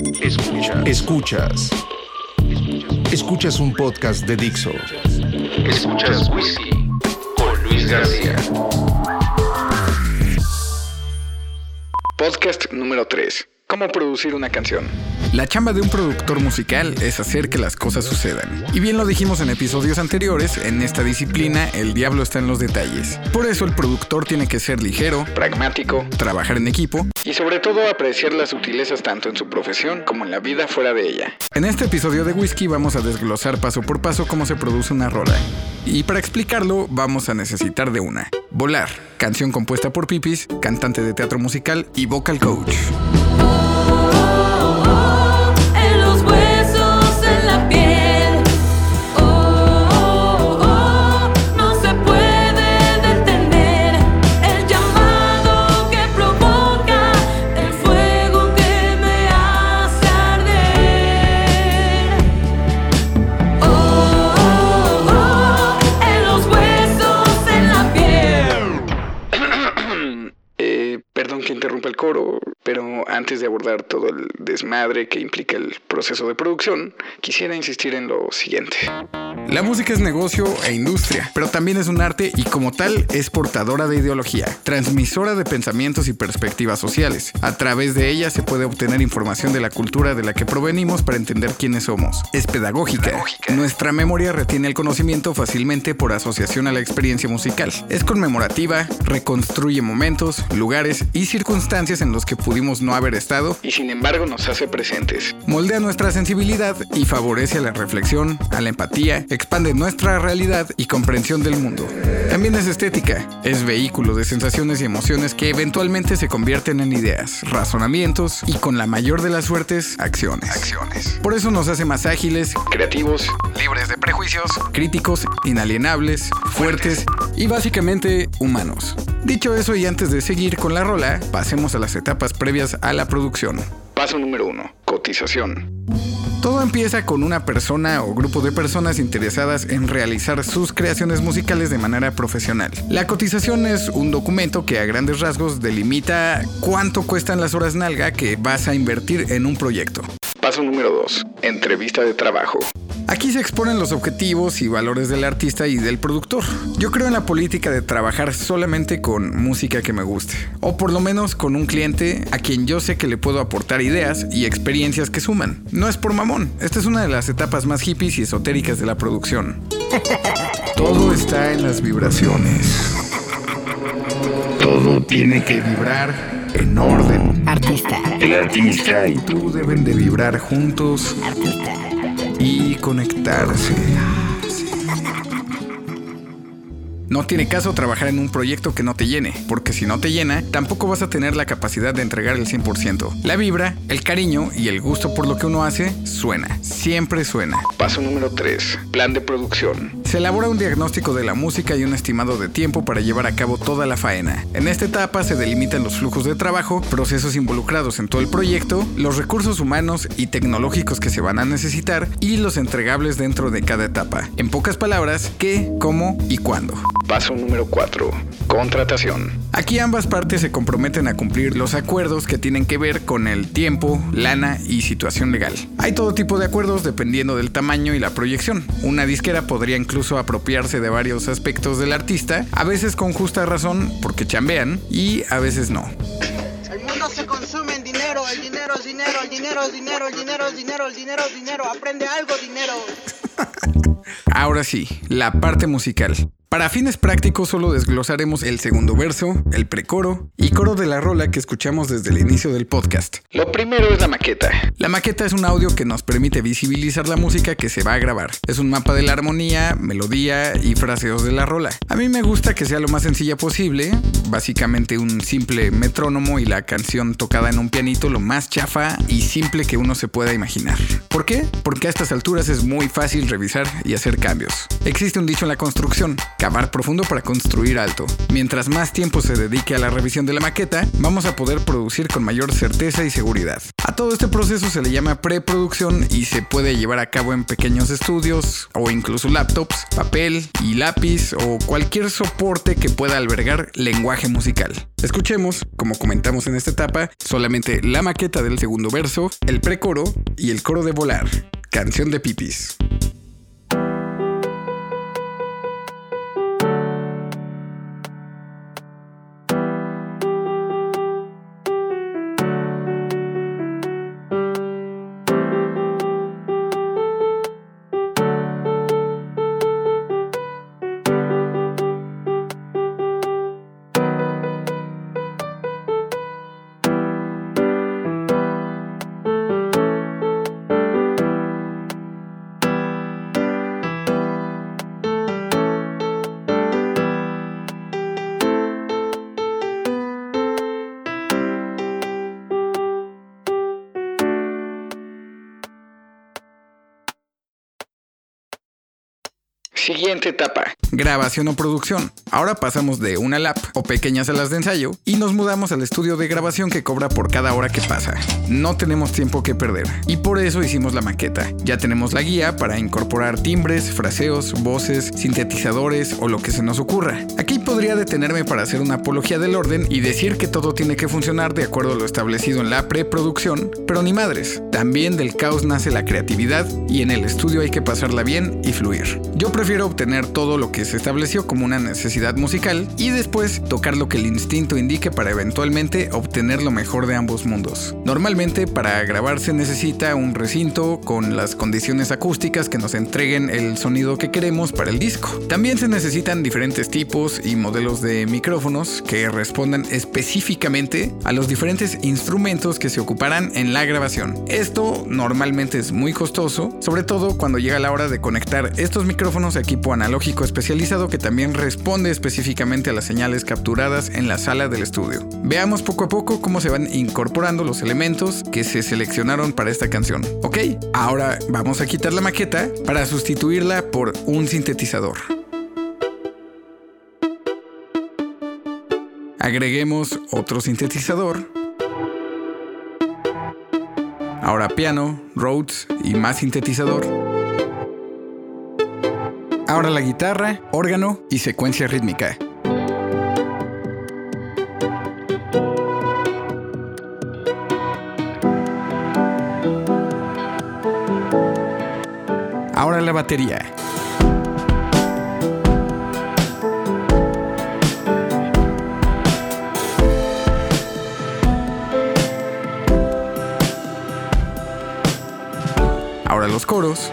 Escuchas. Escuchas. Escuchas un podcast de Dixo. Escuchas Whisky con Luis García. Podcast número 3. ¿Cómo producir una canción? La chamba de un productor musical es hacer que las cosas sucedan. Y bien lo dijimos en episodios anteriores, en esta disciplina el diablo está en los detalles. Por eso el productor tiene que ser ligero, Pragmático trabajar en equipo. y sobre todo apreciar las sutilezas tanto en su profesión como en la vida fuera de ella. En este episodio de Whisky vamos a desglosar paso por paso cómo se produce una rola. Y para explicarlo vamos a necesitar de una. Volar, canción compuesta por Pipis, cantante de teatro musical y vocal coach. Desmadre que implica el proceso de producción, quisiera insistir en lo siguiente. La música es negocio e industria, pero también es un arte y como tal es portadora de ideología, transmisora de pensamientos y perspectivas sociales. A través de ella se puede obtener información de la cultura de la que provenimos para entender quiénes somos. Es pedagógica. Nuestra memoria retiene el conocimiento fácilmente por asociación a la experiencia musical. Es conmemorativa, reconstruye momentos, lugares y circunstancias en los que pudimos no haber estado Y sin embargo nos hace presentes. Moldea nuestra sensibilidad y favorece a la reflexión, a la empatía, expande nuestra realidad y comprensión del mundo. También es estética, es vehículo de sensaciones y emociones que eventualmente se convierten en ideas, razonamientos y con la mayor de las suertes, acciones. Acciones. Por eso nos hace más ágiles, Creativos, libres de prejuicios, críticos, inalienables, fuertes y básicamente humanos. Dicho eso y antes de seguir con la rola, pasemos a las etapas previas a la producción. Paso número 1. Cotización. Todo empieza con una persona o grupo de personas interesadas en realizar sus creaciones musicales de manera profesional. La cotización es un documento que a grandes rasgos delimita cuánto cuestan las horas nalga que vas a invertir en un proyecto. Paso número 2. Entrevista de trabajo. Aquí se exponen los objetivos y valores del artista y del productor. Yo creo en la política de trabajar solamente con música que me guste, o por lo menos con un cliente a quien yo sé que le puedo aportar ideas y experiencias que suman. No es por mamón, esta es una de las etapas más hippies y esotéricas de la producción. Todo está en las vibraciones. Todo tiene que vibrar en orden. Artista, El artista y Tú deben de vibrar juntos artista. y conectarse. No tiene caso trabajar en un proyecto que no te llene, porque si no te llena, tampoco vas a tener la capacidad de entregar el 100%. La vibra, el cariño y el gusto por lo que uno hace suena, siempre suena. Paso número 3. Plan de producción. Se elabora un diagnóstico de la música y un estimado de tiempo para llevar a cabo toda la faena. En esta etapa se delimitan los flujos de trabajo, procesos involucrados en todo el proyecto, los recursos humanos y tecnológicos que se van a necesitar y los entregables dentro de cada etapa. En pocas palabras, qué, cómo y cuándo. Paso número 4. Contratación. Aquí ambas partes se comprometen a cumplir los acuerdos que tienen que ver con el tiempo, lana y situación legal. Hay todo tipo de acuerdos dependiendo del tamaño y la proyección. Una disquera podría incluso apropiarse de varios aspectos del artista, a veces con justa razón porque chambean y a veces no. El mundo se consume en dinero, el dinero es dinero, el dinero es dinero, el dinero es dinero, el dinero es dinero, aprende algo dinero. Ahora sí, la parte musical. Para fines prácticos solo desglosaremos el segundo verso, el precoro y coro de la rola que escuchamos desde el inicio del podcast. Lo primero es la maqueta. La maqueta es un audio que nos permite visibilizar la música que se va a grabar. Es un mapa de la armonía, melodía y fraseos de la rola. A mí me gusta que sea lo más sencilla posible, básicamente un simple metrónomo y la canción tocada en un pianito lo más chafa y simple que uno se pueda imaginar. ¿Por qué? Porque a estas alturas es muy fácil revisar y hacer cambios. Existe un dicho en la construcción, cavar profundo para construir alto. Mientras más tiempo se dedique a la revisión de la maqueta, vamos a poder producir con mayor certeza y seguridad. A todo este proceso se le llama preproducción y se puede llevar a cabo en pequeños estudios o incluso laptops, papel y lápiz o cualquier soporte que pueda albergar lenguaje musical. Escuchemos, como comentamos en esta etapa, solamente la maqueta del segundo verso, el precoro y el coro de volar, canción de pipis. Siguiente etapa. Grabación o producción. Ahora pasamos de una lap o pequeñas salas de ensayo y nos mudamos al estudio de grabación que cobra por cada hora que pasa. No tenemos tiempo que perder y por eso hicimos la maqueta. Ya tenemos la guía para incorporar timbres, fraseos, voces, sintetizadores o lo que se nos ocurra. Aquí podría detenerme para hacer una apología del orden y decir que todo tiene que funcionar de acuerdo a lo establecido en la preproducción, pero ni madres. También del caos nace la creatividad y en el estudio hay que pasarla bien y fluir. Yo prefiero obtener todo lo que se estableció como una necesidad musical y después tocar lo que el instinto indique para eventualmente obtener lo mejor de ambos mundos. Normalmente para grabar se necesita un recinto con las condiciones acústicas que nos entreguen el sonido que queremos para el disco. También se necesitan diferentes tipos y modelos de micrófonos que respondan específicamente a los diferentes instrumentos que se ocuparán en la grabación. Esto normalmente es muy costoso, sobre todo cuando llega la hora de conectar estos micrófonos equipo analógico especializado que también responde específicamente a las señales capturadas en la sala del estudio. Veamos poco a poco cómo se van incorporando los elementos que se seleccionaron para esta canción. Ok, ahora vamos a quitar la maqueta para sustituirla por un sintetizador. Agreguemos otro sintetizador. Ahora piano, Rhodes y más sintetizador. Ahora la guitarra, órgano y secuencia rítmica. Ahora la batería. Ahora los coros.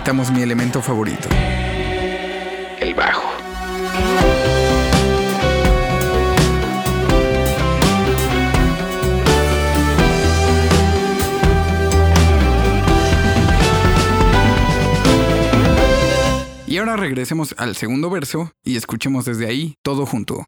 Metamos mi elemento favorito. El bajo. Y ahora regresemos al segundo verso y escuchemos desde ahí todo junto.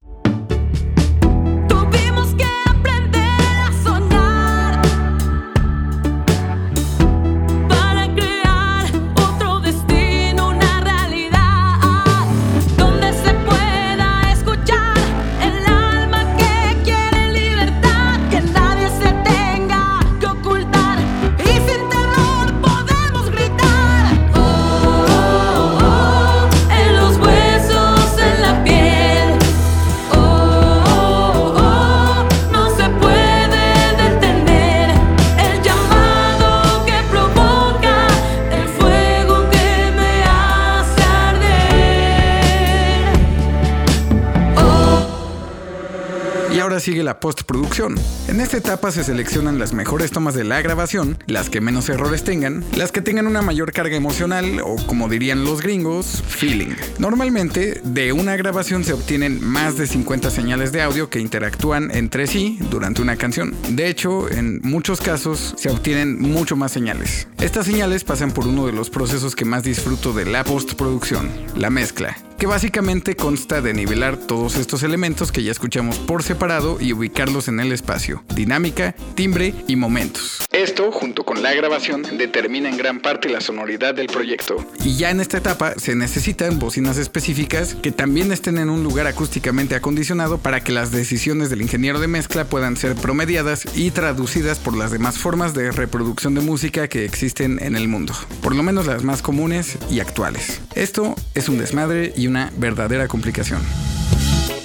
Sigue la postproducción. En esta etapa se seleccionan las mejores tomas de la grabación, las que menos errores tengan, las que tengan una mayor carga emocional o como dirían los gringos, feeling. Normalmente, de una grabación se obtienen más de 50 señales de audio que interactúan entre sí durante una canción. De hecho, en muchos casos se obtienen mucho más señales. Estas señales pasan por uno de los procesos que más disfruto de la postproducción, la mezcla que básicamente consta de nivelar todos estos elementos que ya escuchamos por separado y ubicarlos en el espacio, dinámica, timbre y momentos. Esto, junto con la grabación, determina en gran parte la sonoridad del proyecto. Y ya en esta etapa se necesitan bocinas específicas que también estén en un lugar acústicamente acondicionado para que las decisiones del ingeniero de mezcla puedan ser promediadas y traducidas por las demás formas de reproducción de música que existen en el mundo, por lo menos las más comunes y actuales. Esto es un desmadre y una verdadera complicación.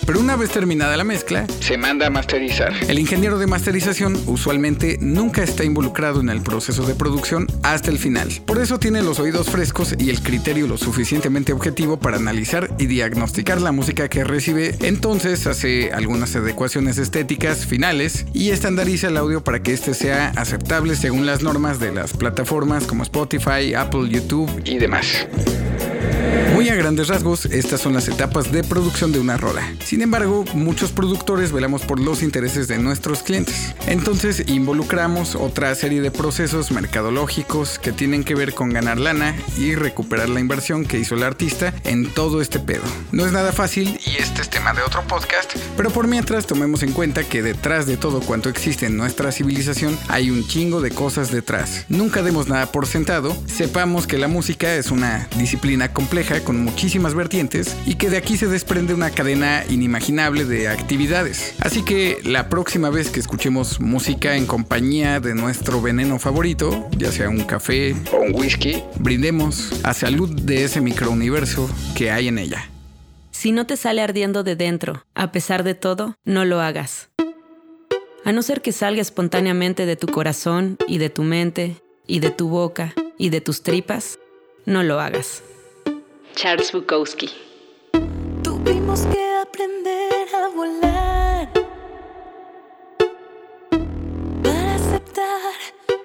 Pero una vez terminada la mezcla, Se manda a masterizar. el ingeniero de masterización usualmente nunca está involucrado en el proceso de producción hasta el final. Por eso tiene los oídos frescos y el criterio lo suficientemente objetivo para analizar y diagnosticar la música que recibe. Entonces hace algunas adecuaciones estéticas finales y estandariza el audio para que éste sea aceptable según las normas de las plataformas como Spotify, Apple, YouTube Y demás. Muy a grandes rasgos, estas son las etapas de producción de una rola. Sin embargo, muchos productores velamos por los intereses de nuestros clientes. Entonces, involucramos otra serie de procesos mercadológicos que tienen que ver con ganar lana y recuperar la inversión que hizo el artista en todo este pedo. No es nada fácil y este es tema de otro podcast, pero por mientras tomemos en cuenta que detrás de todo cuanto existe en nuestra civilización hay un chingo de cosas detrás. Nunca demos nada por sentado, sepamos que la música es una disciplina compleja con muchísimas vertientes y que de aquí se desprende una cadena inimaginable de actividades. Así que la próxima vez que escuchemos música en compañía de nuestro veneno favorito, ya sea un café, O un whisky. brindemos a salud de ese microuniverso que hay en ella. Si no te sale ardiendo de dentro, a pesar de todo, no lo hagas. A no ser que salga espontáneamente de tu corazón y de tu mente y de tu boca y de tus tripas, no lo hagas. Charles Bukowski. Tuvimos que aprender a volar para aceptar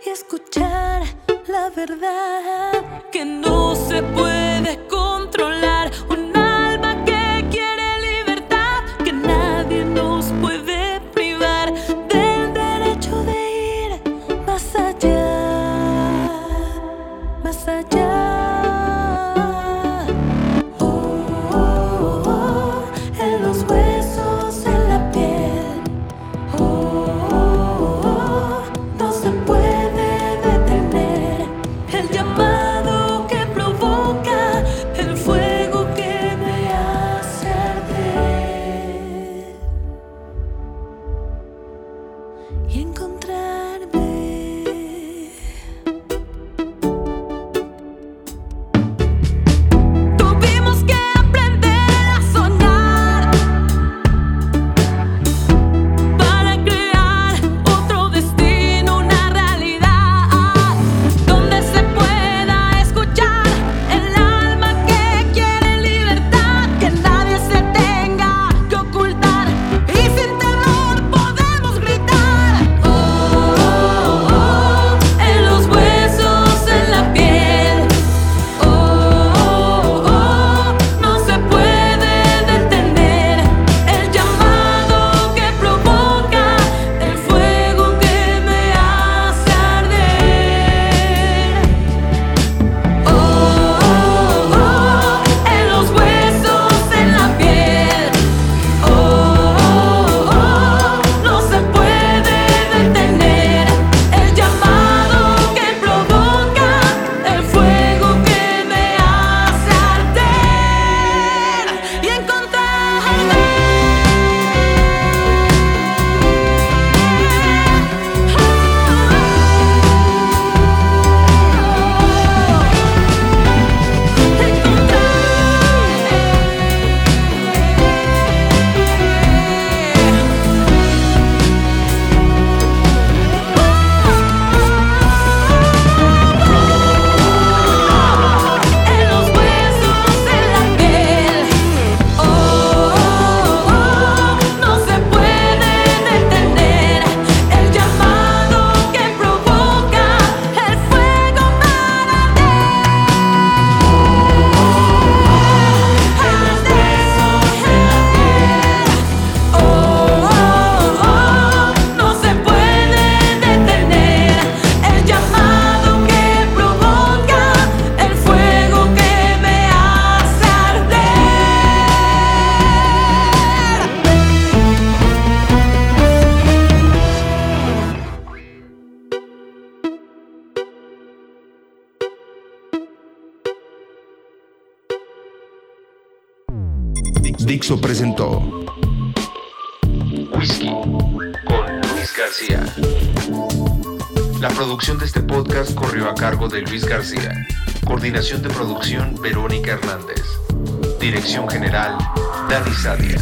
y escuchar la verdad que no se puede Dixo presentó Whisky con Luis García. La producción de este podcast corrió a cargo de Luis García. Coordinación de producción Verónica Hernández. Dirección general Dani Sadia.